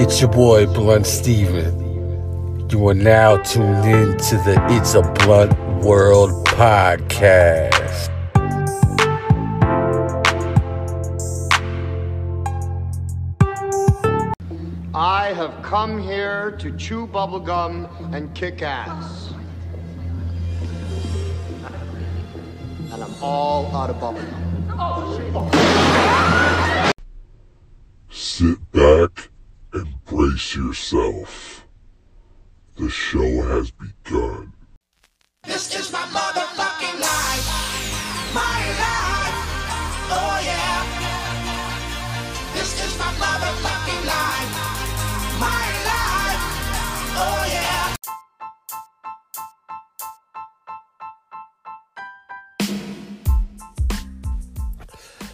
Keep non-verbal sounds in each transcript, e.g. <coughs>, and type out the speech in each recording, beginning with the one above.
It's your boy Blunt Steven. You are now tuned in to the It's a Blunt World podcast. I have come here to chew bubblegum and kick ass. And I'm all out of bubblegum. Sit back and brace yourself. The show has begun. This is my motherfucking life. My life. Oh yeah. This is my motherfucking life. My life. Oh yeah.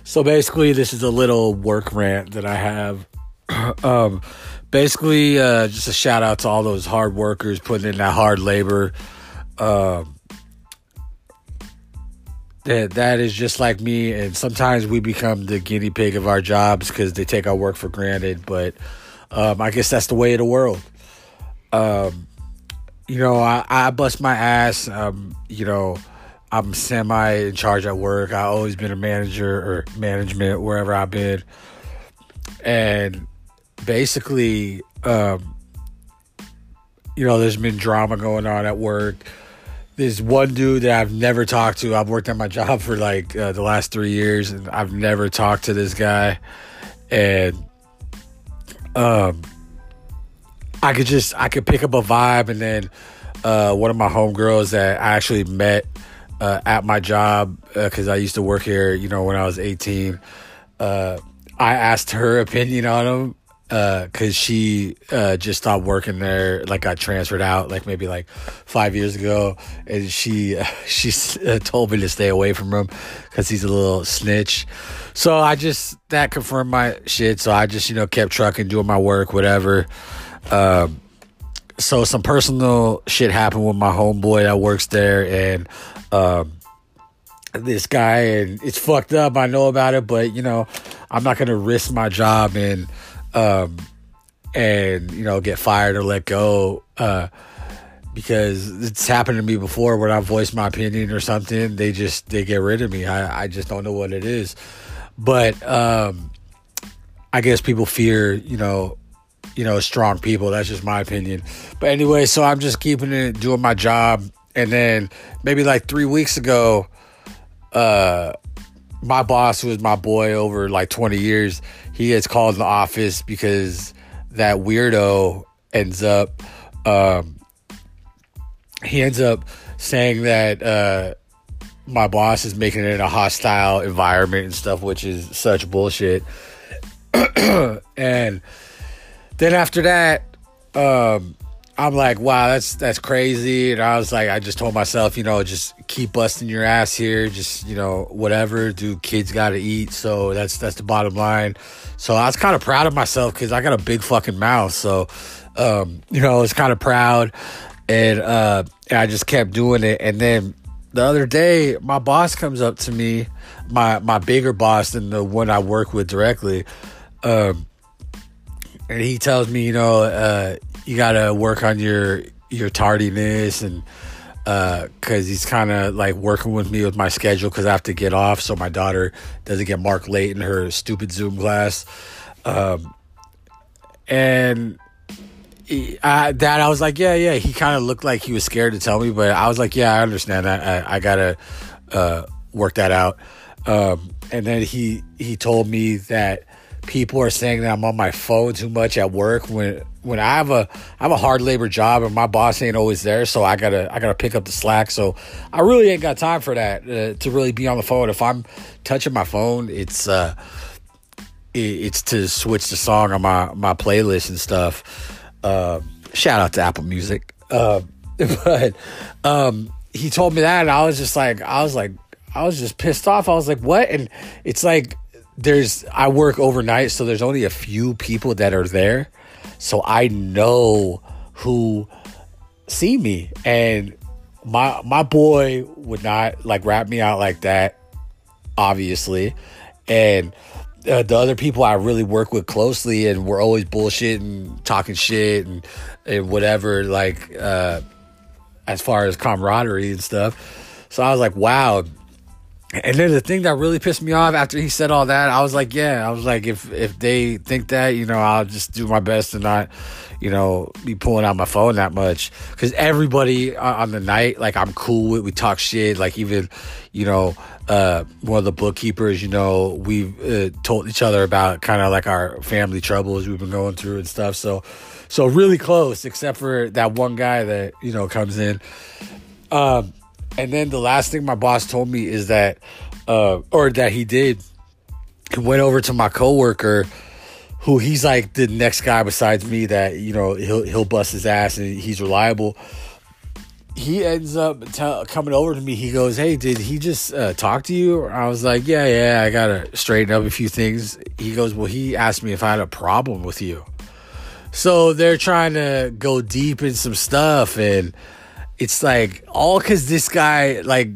So basically, this is a little work rant that I have. <coughs> um, basically, uh, just a shout out to all those hard workers putting in that hard labor. Um, that that is just like me, and sometimes we become the guinea pig of our jobs because they take our work for granted. But um, I guess that's the way of the world. Um, you know, I, I bust my ass. Um, you know, I'm semi in charge at work. I always been a manager or management wherever I've been, and basically, um, you know, there's been drama going on at work. There's one dude that I've never talked to. I've worked at my <laughs> job for like uh, the last three years, and I've never talked to this guy. And um, I could just I could pick up a vibe, and then uh, one of my homegirls that I actually met uh, at my job because I used to work here. You know, when I was 18, uh, I asked her opinion on him because she uh, just stopped working there. Like I transferred out, like maybe like five years ago, and she <laughs> she uh, told me to stay away from him because he's a little snitch. So I just that confirmed my shit. So I just you know kept trucking, doing my work, whatever. Um, so some personal shit happened with my homeboy that works there, and um, this guy, and it's fucked up. I know about it, but you know, I'm not gonna risk my job and um, and you know get fired or let go uh, because it's happened to me before when I voice my opinion or something. They just they get rid of me. I I just don't know what it is, but um, I guess people fear you know you know, strong people. That's just my opinion. But anyway, so I'm just keeping it, doing my job. And then maybe like three weeks ago, uh, my boss, who was my boy over like 20 years, he gets called in the office because that weirdo ends up, um, he ends up saying that, uh, my boss is making it in a hostile environment and stuff, which is such bullshit. <clears throat> and, then after that, um, I'm like, wow, that's that's crazy. And I was like, I just told myself, you know, just keep busting your ass here. Just you know, whatever. Do kids got to eat? So that's that's the bottom line. So I was kind of proud of myself because I got a big fucking mouth. So, um, you know, I was kind of proud, and uh, and I just kept doing it. And then the other day, my boss comes up to me, my my bigger boss than the one I work with directly. Um, and he tells me, you know, uh, you got to work on your your tardiness and because uh, he's kind of like working with me with my schedule because I have to get off so my daughter doesn't get marked late in her stupid Zoom class. Um, and he, I, that I was like, yeah, yeah. He kind of looked like he was scared to tell me, but I was like, yeah, I understand that. I, I gotta uh, work that out. Um, and then he he told me that people are saying that I'm on my phone too much at work when when I have a I have a hard labor job and my boss ain't always there, so I gotta I gotta pick up the slack. So I really ain't got time for that uh, to really be on the phone. If I'm touching my phone, it's uh it, it's to switch the song on my my playlist and stuff. Uh, shout out to Apple Music. Uh, <laughs> but um, he told me that, and I was just like I was like I was just pissed off. I was like, what? And it's like there's I work overnight, so there's only a few people that are there. So I know who see me. And my my boy would not like rap me out like that, obviously. And uh, the other people I really work with closely, and we're always bullshitting, talking shit, and and whatever. Like uh, as far as camaraderie and stuff. So I was like, wow. And then the thing that really pissed me off after he said all that, I was like, yeah, I was like, if if they think that, you know, I'll just do my best to not, you know, be pulling out my phone that much. Because everybody on the night, like, I'm cool with, we talk shit. Like, even, you know, uh, one of the bookkeepers, you know, we've uh, told each other about kind of like our family troubles we've been going through and stuff. So, so really close, except for that one guy that you know comes in. Um, and then the last thing my boss told me is that, uh, or that he did, he went over to my coworker, who he's like the next guy besides me that you know he'll he'll bust his ass and he's reliable. He ends up t- coming over to me. He goes, "Hey, did he just uh, talk to you?" I was like, "Yeah, yeah, I gotta straighten up a few things." He goes, "Well, he asked me if I had a problem with you." So they're trying to go deep in some stuff, and it's like all because this guy, like,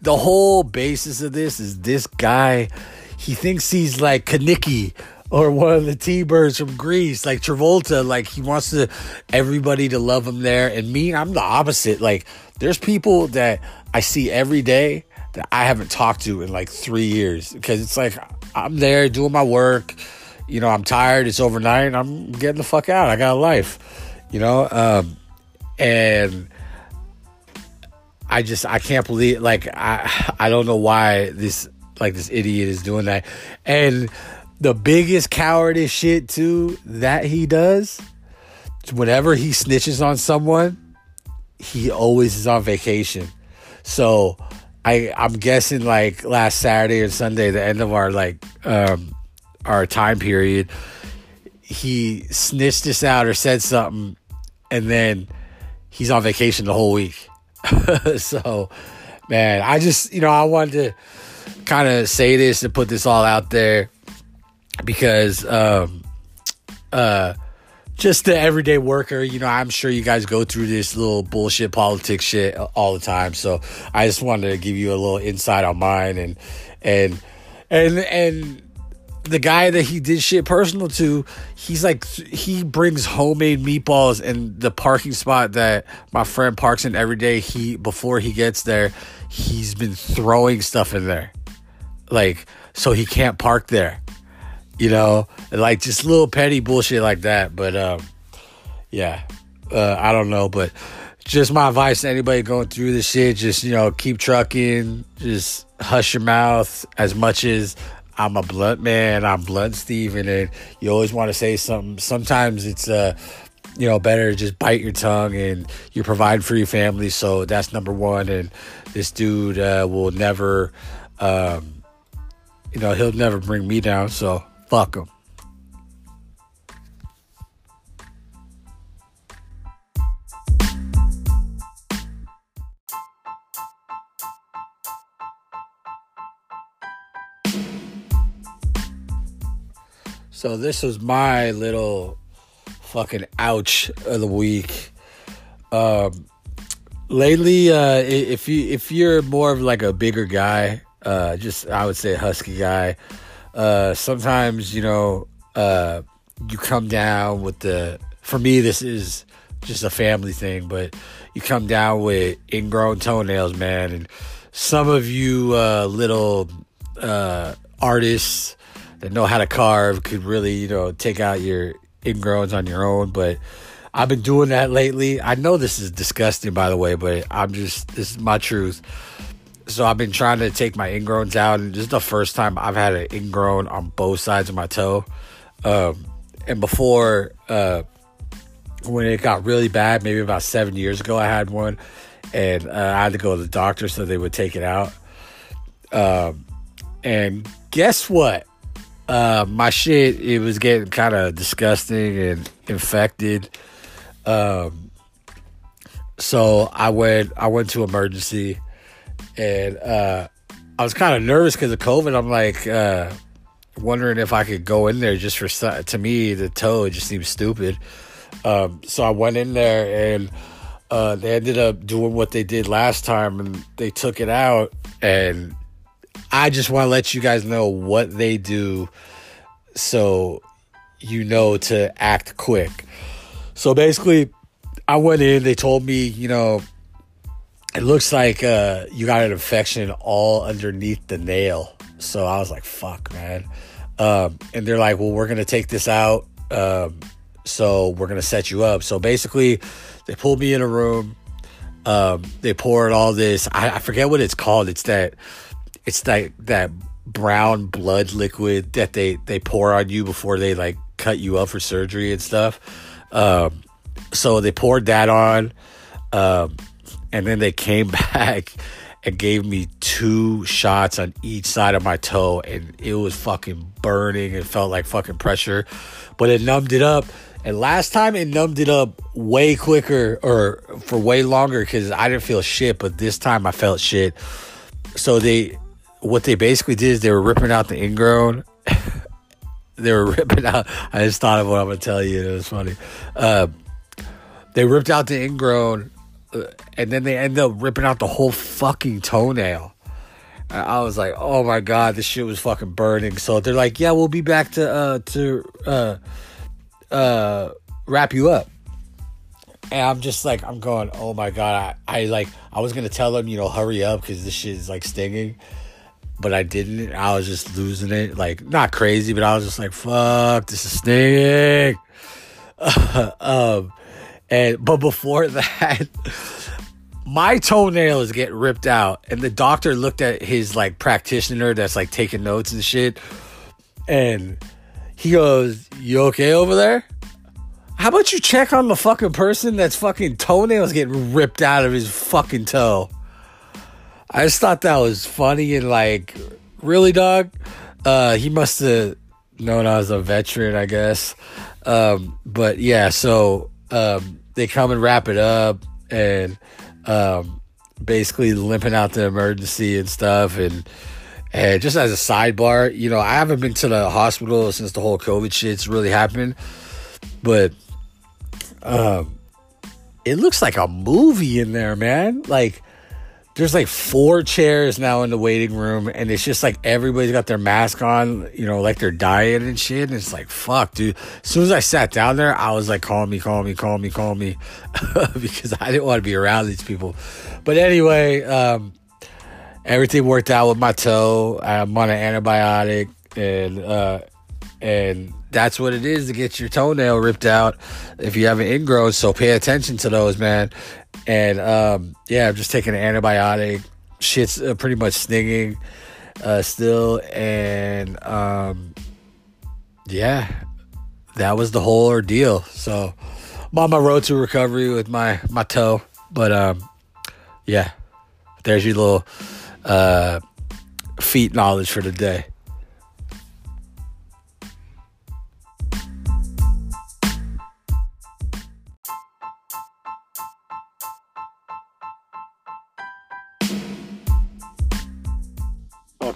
the whole basis of this is this guy, he thinks he's like Kenickie or one of the T-Birds from Grease, like Travolta. Like, he wants to everybody to love him there. And me, I'm the opposite. Like, there's people that I see every day that I haven't talked to in like three years because it's like I'm there doing my work you know, I'm tired, it's overnight, I'm getting the fuck out. I got a life, you know? Um, and I just, I can't believe, like, I, I don't know why this, like, this idiot is doing that. And the biggest cowardice shit, too, that he does, whenever he snitches on someone, he always is on vacation. So, I, I'm guessing like last Saturday and Sunday, the end of our like um, our time period, he snitched us out or said something, and then he's on vacation the whole week. <laughs> so, man, I just, you know, I wanted to kind of say this and put this all out there because, um, uh, just the everyday worker, you know, I'm sure you guys go through this little bullshit politics shit all the time. So I just wanted to give you a little insight on mine and, and, and, and, the guy that he did shit personal to, he's like he brings homemade meatballs in the parking spot that my friend parks in every day. He before he gets there, he's been throwing stuff in there. Like so he can't park there. You know, like just little petty bullshit like that, but um yeah. Uh, I don't know, but just my advice to anybody going through this shit, just you know, keep trucking, just hush your mouth as much as I'm a blunt man. I'm blunt Steven, and you always want to say something. Sometimes it's uh, you know, better to just bite your tongue and you provide for your family. So that's number one. And this dude uh, will never, um, you know, he'll never bring me down. So fuck him. So this was my little fucking ouch of the week. Um, lately, uh, if you if you're more of like a bigger guy, uh, just I would say husky guy. Uh, sometimes you know uh, you come down with the. For me, this is just a family thing, but you come down with ingrown toenails, man, and some of you uh, little uh, artists that know how to carve could really, you know, take out your ingrowns on your own. But I've been doing that lately. I know this is disgusting, by the way, but I'm just, this is my truth. So I've been trying to take my ingrowns out, and this is the first time I've had an ingrown on both sides of my toe. Um, and before, uh, when it got really bad, maybe about seven years ago, I had one, and uh, I had to go to the doctor so they would take it out. Um, and guess what? Uh, my shit it was getting kind of disgusting and infected. Um, so I went I went to emergency, and uh, I was kind of nervous because of COVID. I'm like uh, wondering if I could go in there just for to me the toe just seems stupid. Um, so I went in there and. Uh, they ended up doing what they did last time and they took it out and I just want to let you guys know what they do so you know to act quick. So basically, I went in. They told me, you know, it looks like uh, you got an infection all underneath the nail. So I was like, fuck, man. Um, and they're like, well, we're going to take this out. Um, so we're going to set you up. So basically, they pulled me in a room. Um, they poured all this. I, I forget what it's called. It's that, it's that, that brown blood liquid that they, they pour on you before they like cut you up for surgery and stuff. Um, so they poured that on. Um, and then they came <laughs> back and gave me two shots on each side of my toe and it was fucking burning it felt like fucking pressure but it numbed it up and last time it numbed it up way quicker or for way longer because i didn't feel shit but this time i felt shit so they what they basically did is they were ripping out the ingrown <laughs> they were ripping out i just thought of what i'm gonna tell you it was funny uh, they ripped out the ingrown uh, and then they end up ripping out the whole fucking toenail. I was like, oh my god, this shit was fucking burning. So they're like, yeah, we'll be back to uh to uh uh wrap you up. And I'm just like, I'm going, oh my god, I, I like I was gonna tell them, you know, hurry up because this shit is like stinging. But I didn't. I was just losing it. Like, not crazy, but I was just like, fuck, this is stinging. <laughs> um and but before <laughs> that, my toenail is getting ripped out, and the doctor looked at his like practitioner that's like taking notes and shit, and he goes, "You okay over there?" How about you check on the fucking person that's fucking toenails getting ripped out of his fucking toe? I just thought that was funny and like, really, dog? Uh, he must have known I was a veteran, I guess. Um, but yeah, so um, they come and wrap it up and um, basically limping out the emergency and stuff. And and just as a sidebar, you know, I haven't been to the hospital since the whole COVID shit's really happened, but um, it looks like a movie in there, man. Like there's like four chairs now in the waiting room, and it's just like everybody's got their mask on, you know, like they're dying and shit. And it's like, fuck, dude. As soon as I sat down there, I was like, call me, call me, call me, call me, <laughs> because I didn't want to be around these people. But anyway, um, everything worked out with my toe. I'm on an antibiotic, and uh, and that's what it is to get your toenail ripped out if you have an ingrown. So pay attention to those, man. And um, yeah, I'm just taking an antibiotic. Shit's uh, pretty much stinging uh, still, and um, yeah, that was the whole ordeal. So I'm on my road to recovery with my my toe, but um, yeah, there's your little uh, feet knowledge for the day.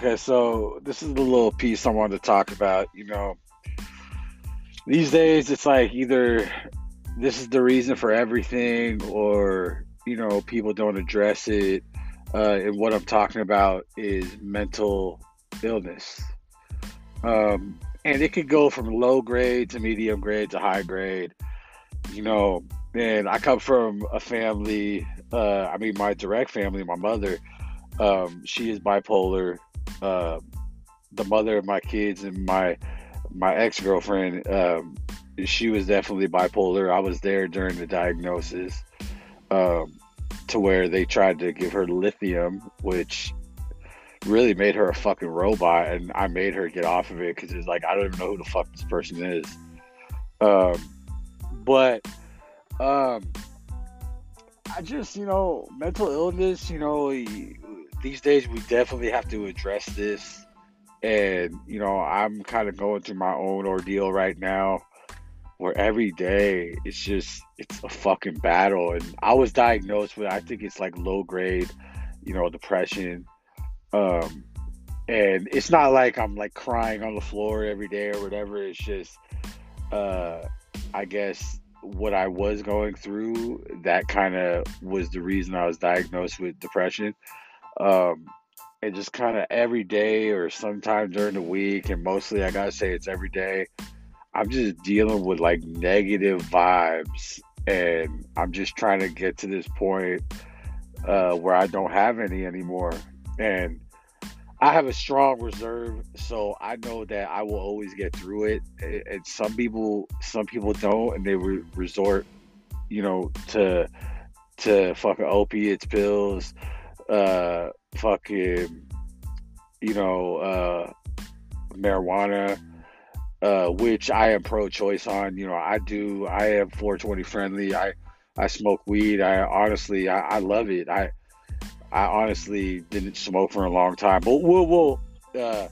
Okay, so this is the little piece I wanted to talk about. You know, these days it's like either this is the reason for everything, or you know, people don't address it. Uh, and what I'm talking about is mental illness. Um, and it could go from low grade to medium grade to high grade. You know, and I come from a family. Uh, I mean, my direct family, my mother. Um, she is bipolar uh, the mother of my kids and my my ex girlfriend. Um, she was definitely bipolar. I was there during the diagnosis, um, to where they tried to give her lithium, which really made her a fucking robot, and I made her get off of it because it's like I don't even know who the fuck this person is. Um, but um, I just you know mental illness, you know these days we definitely have to address this. And, you know, I'm kind of going through my own ordeal right now where every day it's just, it's a fucking battle. And I was diagnosed with, I think it's like low grade, you know, depression. Um, and it's not like I'm like crying on the floor every day or whatever. It's just, uh, I guess what I was going through, that kind of was the reason I was diagnosed with depression. Um, and just kind of every day or sometimes during the week, and mostly I gotta say it's every day. I'm just dealing with like negative vibes, and I'm just trying to get to this point uh, where I don't have any anymore. And I have a strong reserve, so I know that I will always get through it. And some people, some people don't, and they re- resort, you know, to to fucking opiates, pills, uh, fucking, you know, uh, marijuana, uh, which I am pro-choice on. You know, I do. I am 420 friendly. I I smoke weed. I honestly, I, I love it. I I honestly didn't smoke for a long time, but we'll we'll uh,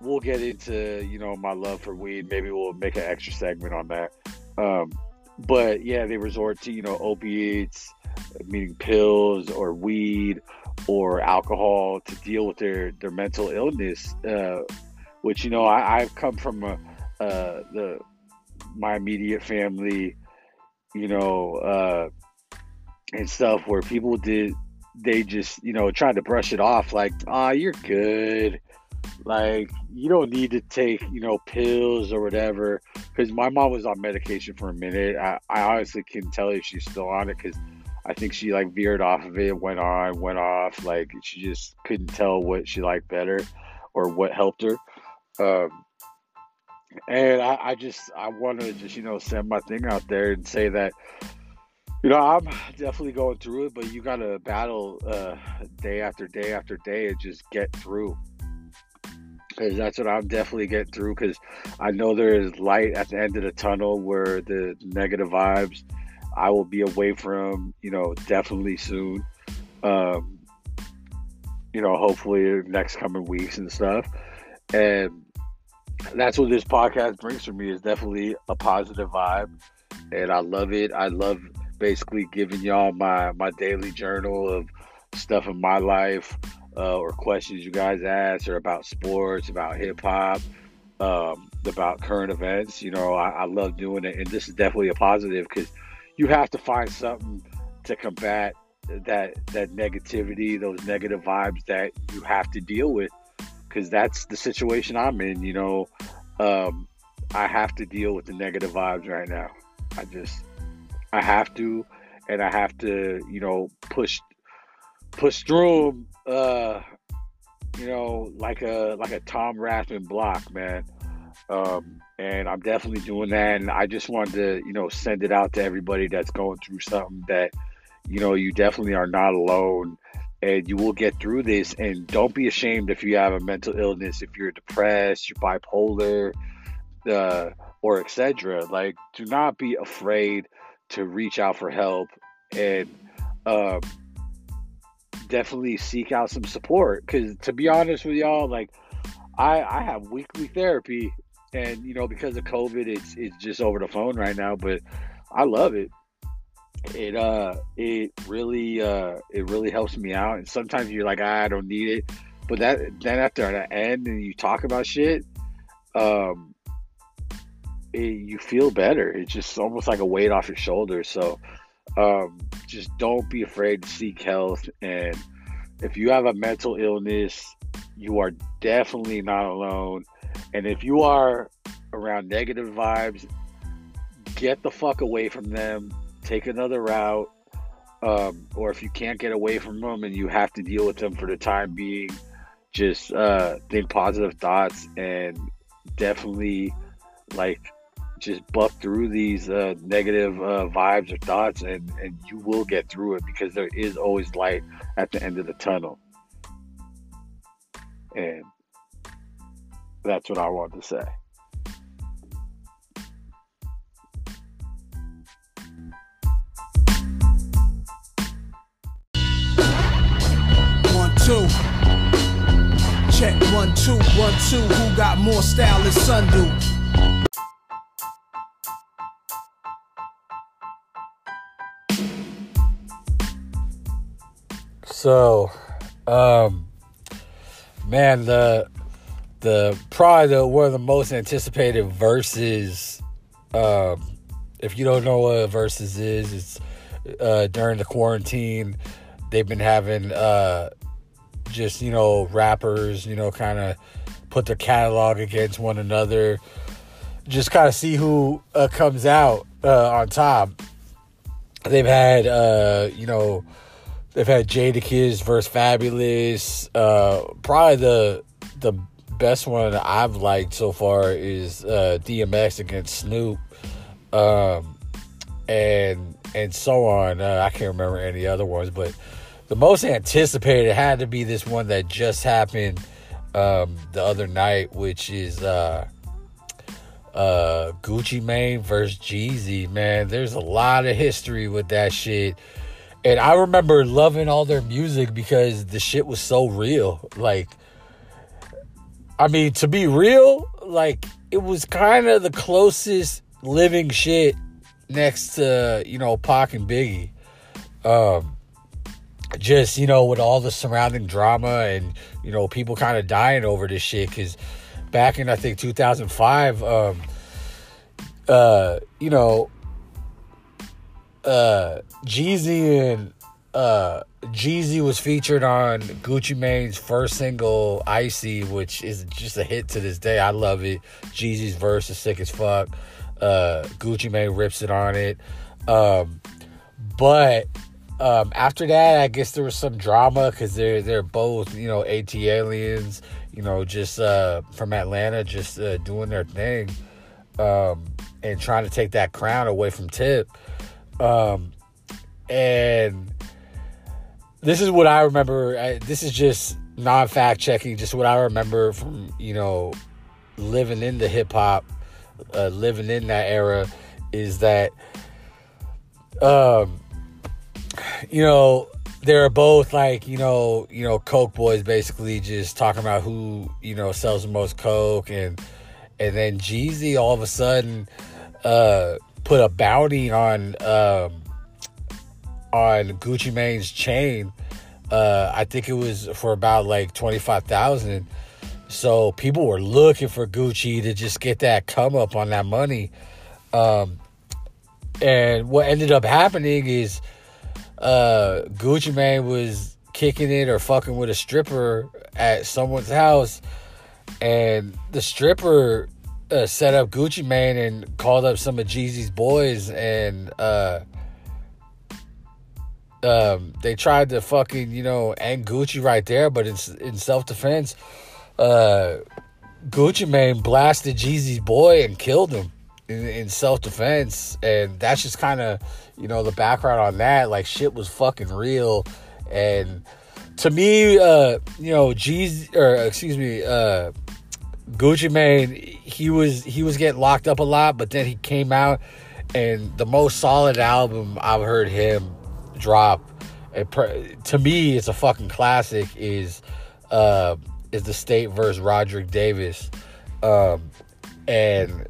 we'll get into you know my love for weed. Maybe we'll make an extra segment on that. Um, but yeah, they resort to you know opiates, meaning pills or weed or alcohol to deal with their their mental illness. Uh, which you know I, I've come from a, uh, the my immediate family, you know, uh, and stuff where people did they just you know tried to brush it off like ah oh, you're good like you don't need to take you know pills or whatever because my mom was on medication for a minute I, I honestly can tell if she's still on it because i think she like veered off of it went on went off like she just couldn't tell what she liked better or what helped her um, and I, I just i want to just you know send my thing out there and say that you know, I'm definitely going through it, but you got to battle uh, day after day after day and just get through. Because that's what I'm definitely getting through. Because I know there is light at the end of the tunnel where the negative vibes I will be away from, you know, definitely soon. Um, you know, hopefully next coming weeks and stuff. And that's what this podcast brings for me is definitely a positive vibe. And I love it. I love basically giving y'all my my daily journal of stuff in my life uh, or questions you guys ask or about sports, about hip hop, um, about current events. You know, I, I love doing it, and this is definitely a positive because you have to find something to combat that that negativity, those negative vibes that you have to deal with because that's the situation I'm in. You know, um, I have to deal with the negative vibes right now. I just I have to, and I have to, you know, push push through them, uh, you know, like a like a Tom Rathman block, man. Um, and I'm definitely doing that. And I just wanted to, you know, send it out to everybody that's going through something that, you know, you definitely are not alone and you will get through this. And don't be ashamed if you have a mental illness, if you're depressed, you're bipolar, uh, or etc. Like, do not be afraid to reach out for help and um, definitely seek out some support. Because to be honest with y'all, like I I have weekly therapy, and you know because of COVID, it's it's just over the phone right now. But I love it. It uh it really uh it really helps me out. And sometimes you're like I don't need it, but that then after the end and you talk about shit, um it, you feel better. It's just almost like a weight off your shoulders. So um, just don't be afraid to seek help. And if you have a mental illness, you are definitely not alone. And if you are around negative vibes, get the fuck away from them. Take another route. Um, or if you can't get away from them and you have to deal with them for the time being, just uh, think positive thoughts and definitely like just buck through these uh, negative uh, vibes or thoughts, and, and you will get through it because there is always light at the end of the tunnel. And that's what I want to say. One, two. Check one, two, one, two. Who got more style than Sundu? So, um, man, the the probably the one of the most anticipated verses. Um, if you don't know what verses is, it's uh, during the quarantine. They've been having uh, just you know rappers, you know, kind of put their catalog against one another, just kind of see who uh, comes out uh, on top. They've had uh, you know they've had Jadakiss versus Fabolous. Uh, probably the the best one I've liked so far is uh, DMX against Snoop, um, and and so on. Uh, I can't remember any other ones, but the most anticipated had to be this one that just happened um, the other night, which is uh, uh, Gucci Mane versus Jeezy. Man, there's a lot of history with that shit. And I remember loving all their music because the shit was so real. Like, I mean, to be real, like, it was kind of the closest living shit next to, you know, Pac and Biggie. Um, just, you know, with all the surrounding drama and, you know, people kind of dying over this shit. Because back in, I think, 2005, um, uh, you know, uh, Jeezy and uh, Jeezy was featured on Gucci Mane's first single, Icy, which is just a hit to this day. I love it. Jeezy's verse is sick as fuck. Uh, Gucci Mane rips it on it. Um, but um, after that, I guess there was some drama because they're they're both you know ATLiens, you know, just uh, from Atlanta, just uh, doing their thing um, and trying to take that crown away from Tip. Um, and this is what I remember. I, this is just non fact checking, just what I remember from, you know, living in the hip hop, uh, living in that era is that, um, you know, they're both like, you know, you know, Coke boys basically just talking about who, you know, sells the most Coke and, and then Jeezy all of a sudden, uh, put a bounty on um, on Gucci Mane's chain. Uh, I think it was for about like twenty five thousand. So people were looking for Gucci to just get that come up on that money. Um, and what ended up happening is uh, Gucci Mane was kicking it or fucking with a stripper at someone's house, and the stripper uh, set up Gucci Mane and called up some of Jeezy's boys and uh, um, they tried to fucking you know end Gucci right there, but it's in self defense, uh, Gucci Mane blasted Jeezy's boy and killed him in, in self defense, and that's just kind of you know the background on that. Like shit was fucking real, and to me, uh, you know, Jeezy or excuse me, uh, Gucci Mane, he was he was getting locked up a lot, but then he came out and the most solid album I've heard him drop, to me, it's a fucking classic. Is uh, is the State versus Radric Davis, um, and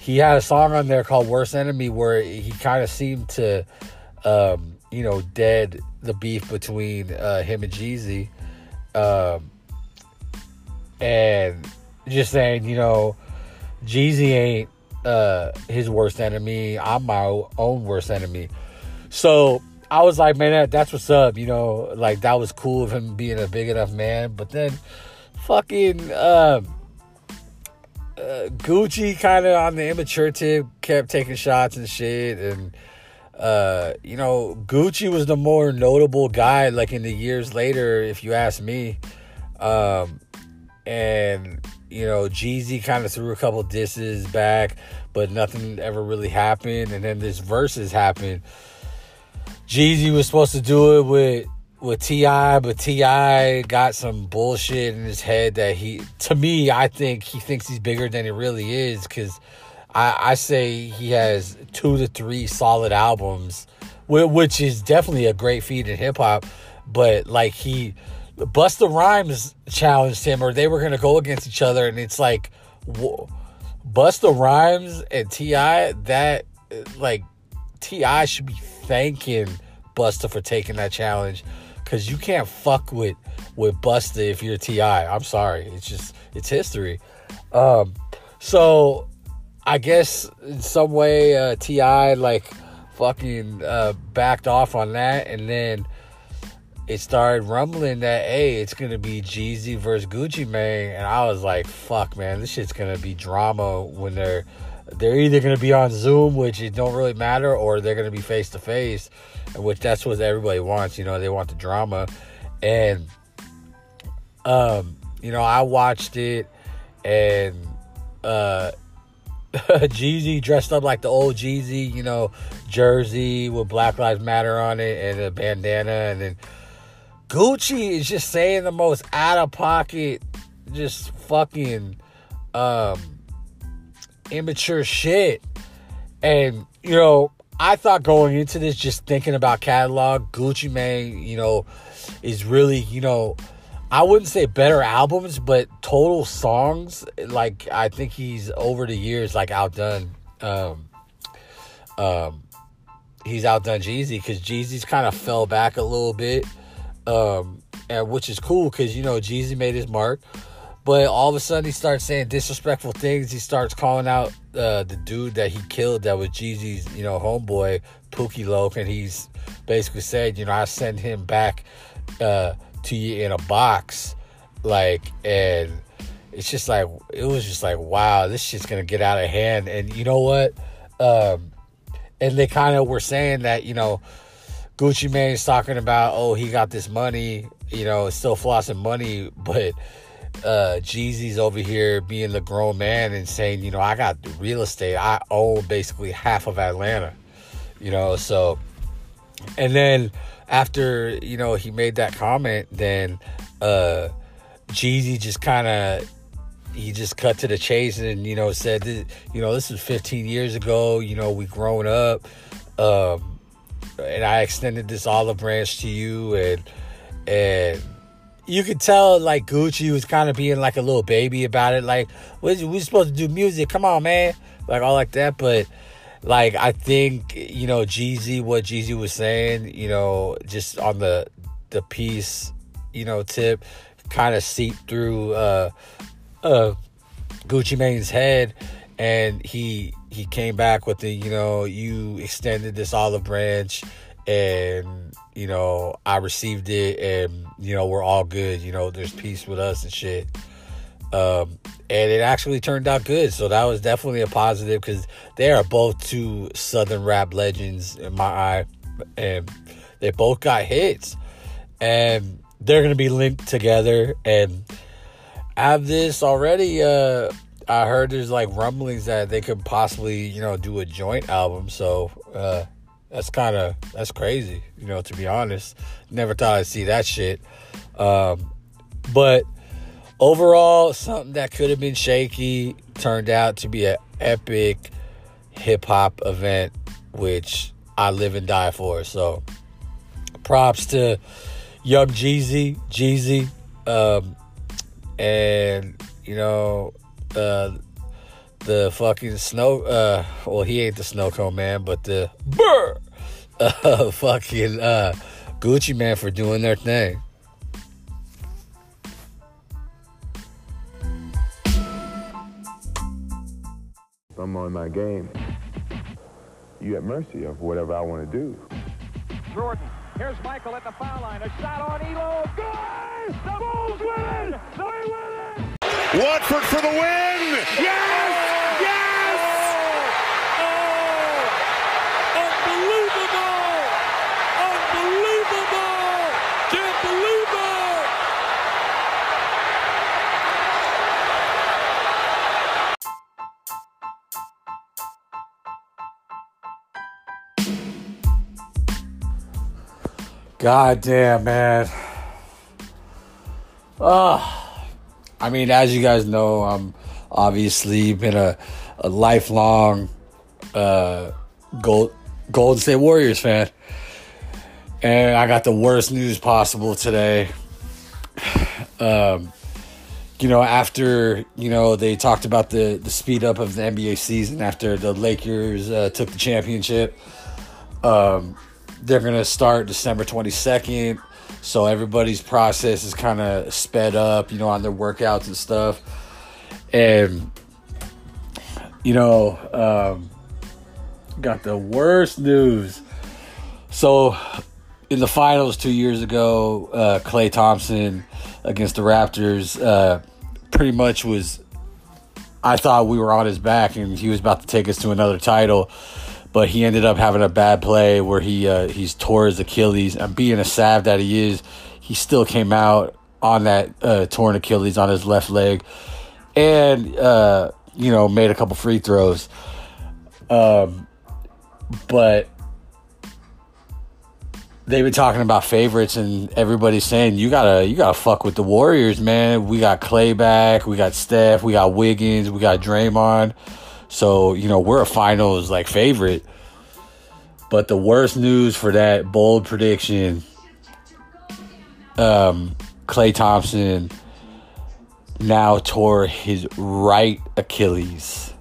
he had a song on there called "Worst Enemy" where he kind of seemed to, um, you know, dead the beef between uh, him and Jeezy, um, and just saying, you know, Jeezy ain't uh, his worst enemy. I'm my own worst enemy. So I was like, man, that, that's what's up. You know, like that was cool of him being a big enough man. But then, fucking uh, uh, Gucci, kind of on the immature tip, kept taking shots and shit. And uh, you know, Gucci was the more notable guy. Like in the years later, if you ask me. Um, and you know, Jeezy kind of threw a couple disses back, but nothing ever really happened. And then this verses happened. Jeezy was supposed to do it with with T.I., but T.I. got some bullshit in his head that he, to me, I think he thinks he's bigger than he really is. Because I, I say he has two to three solid albums, which is definitely a great feat in hip hop. But like he Busta Rhymes challenged him, or they were to go against each other, and it's like Busta Rhymes and T.I. That like T.I. should be thanking Busta for taking that challenge because you can't fuck with with Busta if you're T.I. I'm sorry, it's just it's history. Um, so I guess in some way uh, T.I. like fucking uh, backed off on that, and then it started rumbling that hey, it's gonna be Jeezy versus Gucci Mane, and I was like, fuck, man, this shit's gonna be drama when they're they're either gonna be on Zoom, which it don't really matter, or they're gonna be face to face, which that's what everybody wants. You know, they want the drama, and um, you know, I watched it, and uh. <laughs> Jeezy dressed up like the old Jeezy, you know, jersey with Black Lives Matter on it and a bandana, and then Gucci is just saying the most out of pocket, just fucking um immature shit. And, you know, I thought going into this, just thinking about catalog, Gucci Mane, you know, is really, you know, I wouldn't say better albums, but total songs. Like I think he's over the years like outdone. Um, um, he's outdone Jeezy because Jeezy's kind of fell back a little bit, um, and which is cool because you know Jeezy made his mark. But all of a sudden, he starts saying disrespectful things. He starts calling out uh, the dude that he killed that was Jeezy's, you know, homeboy, Pookie Loc. And he's basically said, you know, I send him back uh, to you in a box. Like, and it's just like, it was just like, wow, this shit's going to get out of hand. And you know what? Um, and they kind of were saying that, you know, Gucci Mane's talking about, oh, he got this money, you know, still flossing money, <laughs> but uh Jeezy's over here being the grown man and saying, you know, I got real estate. I own basically half of Atlanta. You know, so and then after, you know, he made that comment, then uh Jeezy just kind of he just cut to the chase and you know said you know this was 15 years ago you know we grown up um and I extended this olive branch to you and and you could tell like Gucci was kind of being like a little baby about it. Like, we we supposed to do music. Come on, man. Like all like that. But like I think you know Jeezy, what Jeezy was saying, you know, just on the the piece, you know, tip, kind of seeped through uh uh Gucci Mane's head, and he he came back with the you know you extended this olive branch and you know I received it and you know we're all good you know there's peace with us and shit. Um and it actually turned out good. So that was definitely a positive because they are both two southern rap legends in my eye and they both got hits. And they're gonna be linked together. And I have this already uh I heard there's like rumblings that they could possibly, you know, do a joint album. So uh, that's kind of that's crazy, you know. To be honest, never thought I'd see that shit. Um, but overall, something that could have been shaky turned out to be an epic hip hop event, which I live and die for. So, props to Young Jeezy, Jeezy, um, and you know uh, the fucking snow. Uh, well, he ain't the snow cone man, but the burr, uh, <laughs> fucking uh, Gucci man for doing their thing. I'm on my game. You at mercy of whatever I want to do. Jordan. Here's Michael at the foul line. A shot on Ehlo. Good! The Bulls win it! They win it! Watford for the win! Yes! Yes! Oh! Unbelievable! Unbelievable! Can't believe it! God damn, man. Oh, I mean, as you guys know, I'm obviously been a, a lifelong uh, Gold, Golden State Warriors fan. And I got the worst news possible today. Um, you know, after, you know, they talked about the, the speed up of the NBA season after the Lakers uh, took the championship. Um, they're to start December 22nd. So everybody's process is kind of sped up, you know, on their workouts and stuff. And, you know, um, got the worst news. So in the finals two years ago, uh, Klay Thompson against the Raptors uh, pretty much was. I thought we were on his back and he was about to take us to another title, but he ended up having a bad play where he uh, he's tore his Achilles. And being a sav that he is, he still came out on that uh, torn Achilles on his left leg, and uh, you know made a couple free throws. Um, but they've been talking about favorites, and everybody's saying you gotta you gotta fuck with the Warriors, man. We got Klay back, we got Steph, we got Wiggins, we got Draymond. So you know we're a finals like favorite. But the worst news for that bold prediction, um, Klay Thompson now tore his right Achilles.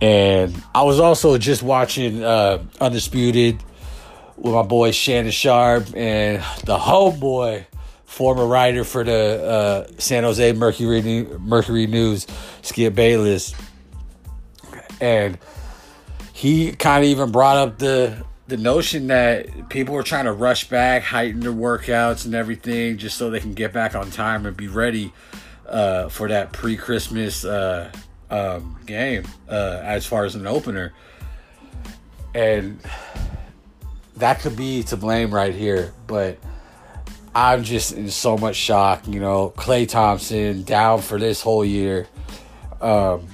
And I was also just watching uh, Undisputed with my boy Shannon Sharpe and the homeboy, former writer for the uh, San Jose Mercury Mercury News, Skip Bayless, and he kind of even brought up the the notion that people are trying to rush back, heighten their workouts and everything, just so they can get back on time and be ready uh, for that pre-Christmas uh, um, game uh, as far as an opener, and that could be to blame right here, but. I'm just in so much shock, you know. Klay Thompson down for this whole year. Um,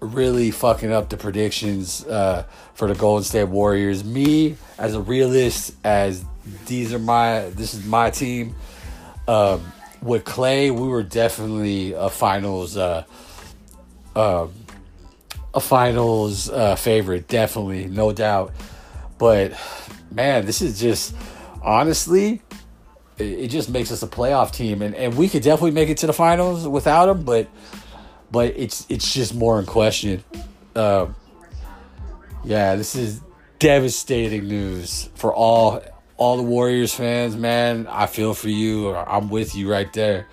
really fucking up the predictions uh, for the Golden State Warriors. Me, as a realist, as these are my this is my team. Um, with Klay, we were definitely a finals uh, um, a finals uh, favorite, definitely, no doubt. But man, this is just honestly. It, it just makes us a playoff team, and, and we could definitely make it to the finals without him. But but it's it's just more in question. Um, yeah, this is devastating news for all all the Warriors fans, man. I feel for you. I'm with you right there.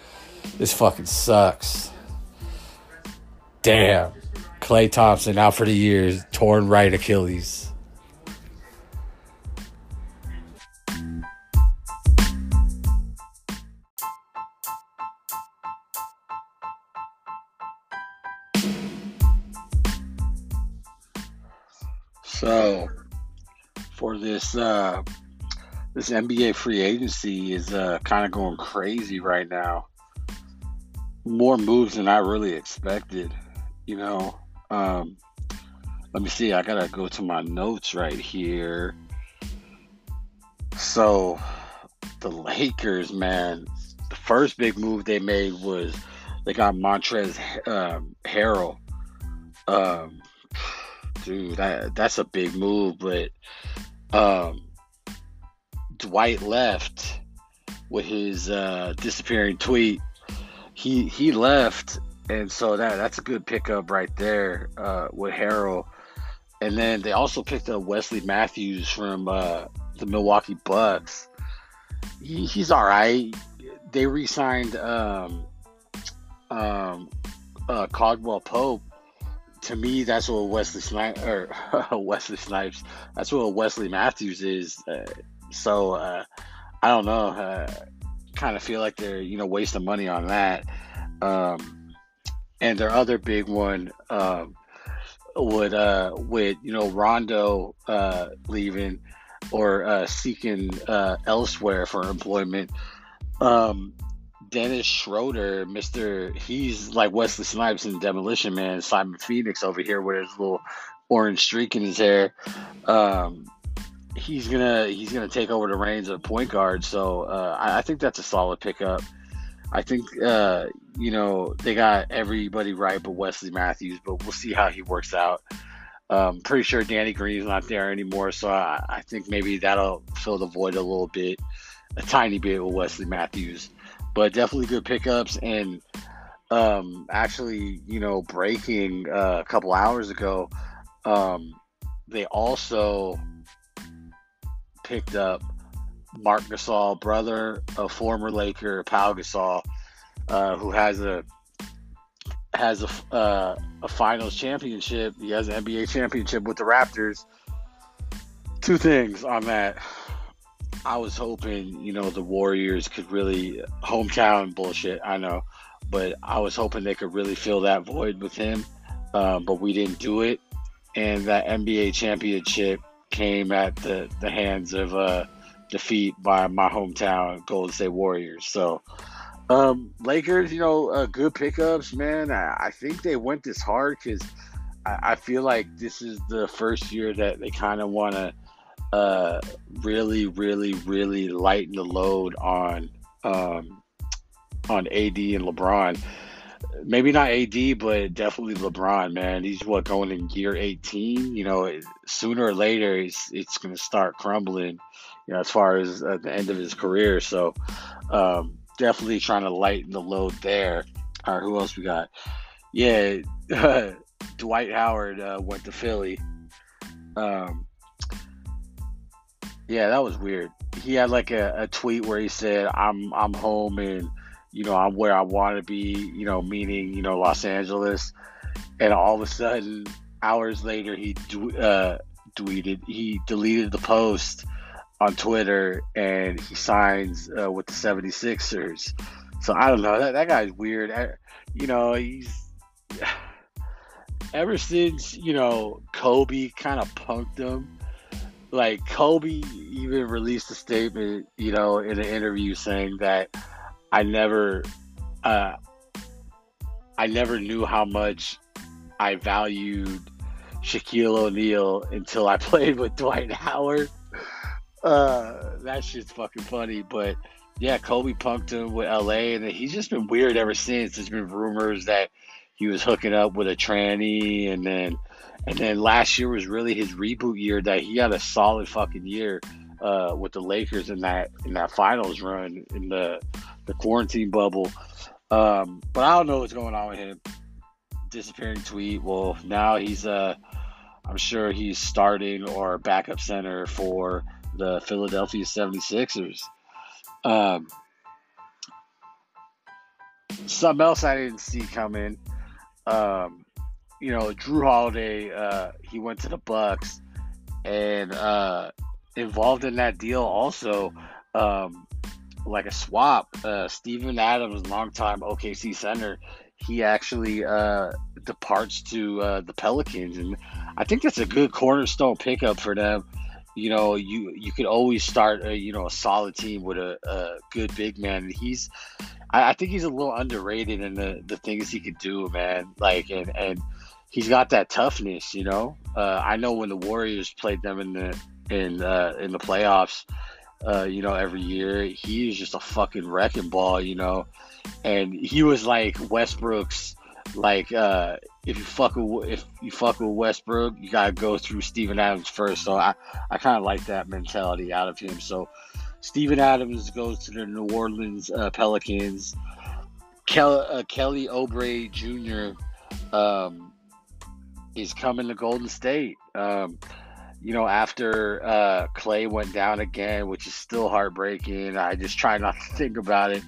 This fucking sucks. Damn. Klay Thompson out for the years, torn right Achilles. This uh, this NBA free agency is uh, kind of going crazy right now. More moves than I really expected. You know, um, let me see. I gotta go to my notes right here. So, the Lakers, man, the first big move they made was they got Montrez um, Harrell. Um, dude, that that's a big move. But um, Dwight left with his uh, disappearing tweet. He he left, and so that that's a good pickup right there uh, with Harrell. And then they also picked up Wesley Matthews from uh, the Milwaukee Bucks. He, he's all right. They re-signed um, um, uh, Caldwell Pope to me, that's what Wesley Snipes or <laughs> Wesley Snipes. That's what Wesley Matthews is. Uh, so uh, I don't know. Uh, kind of feel like they're you know wasting money on that. Um, and their other big one um, would uh, with you know Rondo uh, leaving or uh, seeking uh, elsewhere for employment. Um, Dennis Schroeder, Mister, he's like Wesley Snipes in Demolition Man, Simon Phoenix over here with his little orange streak in his hair. Um, he's gonna he's gonna take over the reins of point guard. So uh, I, I, think that's a solid pickup. I think uh, you know they got everybody right, but Wesley Matthews. But we'll see how he works out. Um, pretty sure Danny Green's not there anymore, so I, I think maybe that'll fill the void a little bit, a tiny bit with Wesley Matthews but definitely good pickups and um, actually, you know, breaking uh, a couple hours ago, um, they also picked up Marc Gasol, brother of former Laker Pau Gasol, uh, who has a has a uh, a Finals championship. He has an NBA championship with the Raptors, Two things on that. I was hoping, you know, the Warriors could really hometown bullshit. I know, but I was hoping they could really fill that void with him. Uh, but we didn't do it, and that NBA championship came at the the hands of uh, defeat by my hometown Golden State Warriors. So, um, Lakers, you know, uh, good pickups, man. I, I think they went this hard because I, I feel like this is the first year that they kind of want to uh, really, really, really lighten the load on um, on AD and LeBron. Maybe not AD, but definitely LeBron. Man, he's what going in year 18. You know, sooner or later, it's it's going to start crumbling. You know, as far as at the end of his career. So, um, definitely trying to lighten the load there. All right, who else we got? Yeah, <laughs> Dwight Howard uh, went to Philly. Um, yeah, that was weird. He had like a, a tweet where he said, "I'm I'm home and you know I'm where I want to be." You know, meaning you know Los Angeles. And all of a sudden, hours later, he uh, tweeted he deleted the post on Twitter and he signs uh, with the 76ers. So I don't know. That that guy's weird. I, you know, he's <sighs> ever since you know Kobe kind of punked him like Kobe even released a statement, you know, in an interview saying that I never, uh, I never knew how much I valued Shaquille O'Neal until I <laughs> played with Dwight Howard. Uh, that shit's fucking funny, but yeah, Kobe punked him with LA, and he's just been weird ever since. There's been rumors that he was hooking up with a tranny, and then and then last year was really his reboot year that he had a solid fucking year uh, with the Lakers in that in that finals run in the the quarantine bubble. Um, but I don't know what's going on with him. Disappearing tweet. Well, now he's uh I'm sure he's starting or backup center for the Philadelphia 76ers. Um, something else I didn't see coming. Um, you know, Jrue Holiday, uh, he went to the Bucks and uh, involved in that deal also, um, like a swap. Uh, Steven Adams, longtime OKC center, he actually uh, departs to uh, the Pelicans, and I think that's a good cornerstone pickup for them. You know, you you could always start a you know a solid team with a, a good big man. He's, I, I think he's a little underrated in the the things he could do, man. Like and and he's got that toughness, you know. Uh, I know when the Warriors played them in the in uh, in the playoffs, uh, you know, every year, he is just a fucking wrecking ball, you know. And he was like Westbrook's like uh, if you fuck with if you fuck with Westbrook, you gotta go through Steven Adams first. So I, I kind of like that mentality out of him. So Steven Adams goes to the New Orleans uh, Pelicans. Kel- uh, Kelly Oubre Jr. Um, is coming to Golden State. Um, you know, after uh, Klay went down again, which is still heartbreaking. I just try not to think about it.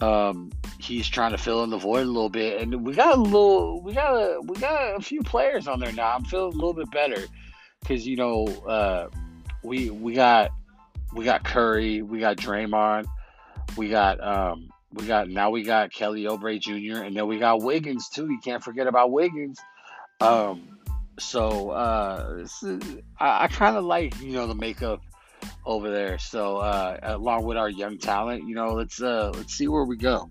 Um, he's trying to fill in the void a little bit, and we got a little, we got a, we got a few players on there now. I'm feeling a little bit better because you know, uh, we we got we got Curry, we got Draymond, we got um, we got now we got Kelly Oubre Jr. and then we got Wiggins too. You can't forget about Wiggins. Um, so uh, I, I kind of like you know the makeup over there. So uh, along with our young talent, you know, let's uh, let's see where we go.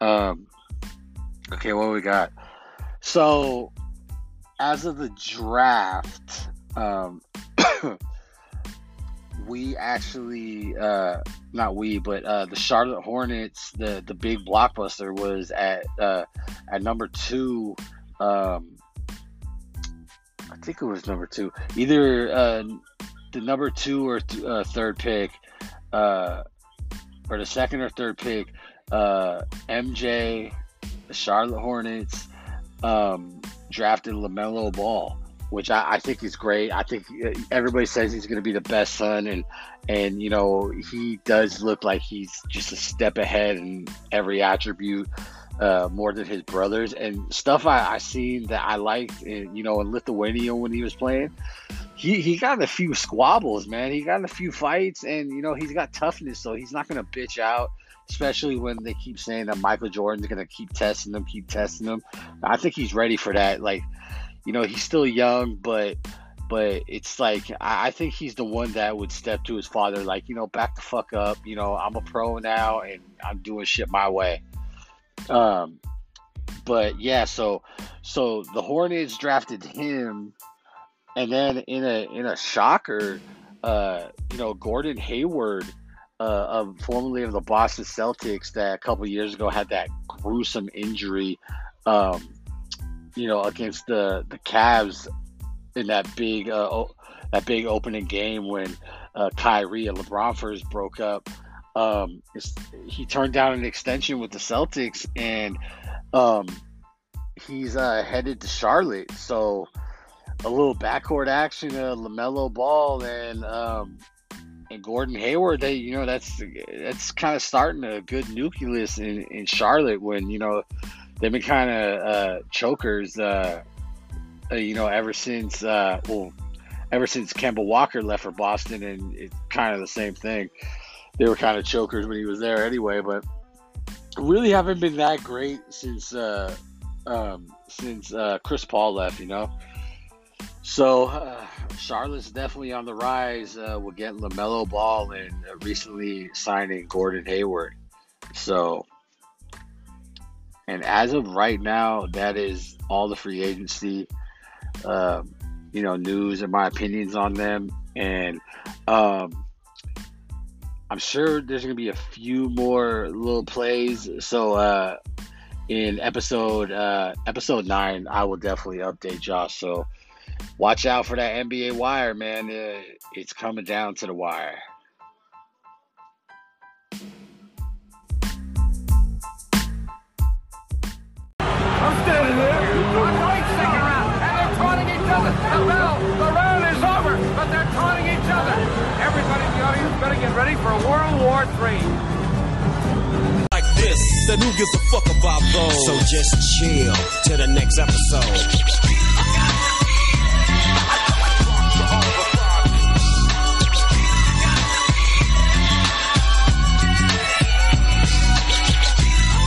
Um, okay, what we got? So as of the draft, um, <coughs> we actually uh, not we, but uh, the Charlotte Hornets, the the big blockbuster was at uh, at number two. Um, I think it was number two. Either uh, the number two or th- uh, third pick, uh, or the second or third pick, uh, MJ, the Charlotte Hornets, um, drafted LaMelo Ball, which I, I, think is great. I think uh, everybody says he's going to be the best son, and and you know he does look like he's just a step ahead in every attribute. Uh, more than his brothers and stuff I, I seen that I liked, in, you know, in Lithuania when he was playing he he got a few squabbles, man. He got a few fights, and you know he's got toughness, so he's not gonna bitch out. Especially when they keep saying that Michael Jordan's gonna keep testing him, keep testing him. I think he's ready for that. Like, you know, he's still young, but but it's like I think he's the one that would step to his father, like, you know, back the fuck up. You know, I'm a pro now, and I'm doing shit my way. Um, but yeah, so so the Hornets drafted him, and then in a in a shocker, uh, you know, Gordon Hayward, uh, of formerly of the Boston Celtics, that a couple years ago had that gruesome injury, um, you know, against the the Cavs in that big uh, o- that big opening game when uh, Kyrie and LeBron first broke up. Um, he turned down an extension with the Celtics, and um, he's uh, headed to Charlotte. So a little backcourt action, uh, LaMelo Ball and um, and Gordon Hayward. They, you know, that's that's kind of starting a good nucleus in, in Charlotte when you know they've been kind of uh, chokers. Uh, uh, you know, ever since uh, well, ever since Kemba Walker left for Boston, and it's kind of the same thing. They were kind of chokers when he was there anyway, but really haven't been that great since uh, um, since uh, Chris Paul left. You know, so uh, Charlotte's definitely on the rise. Uh, we're getting LaMelo Ball and uh, recently signing Gordon Hayward. So, and as of right now, that is all the free agency um, you know, news and my opinions on them. And um, I'm sure there's to be a few more little plays. So uh, in episode uh, episode nine, I will definitely update y'all. So watch out for that NBA wire, man. Uh, it's coming down to the wire. I'm standing there. I'm round, and they're taunting each other. The bell, the round is over, but they're taunting each other. Everybody in the audience better get ready for World War III. like this. Then who gives a fuck about those? So just chill till the next episode.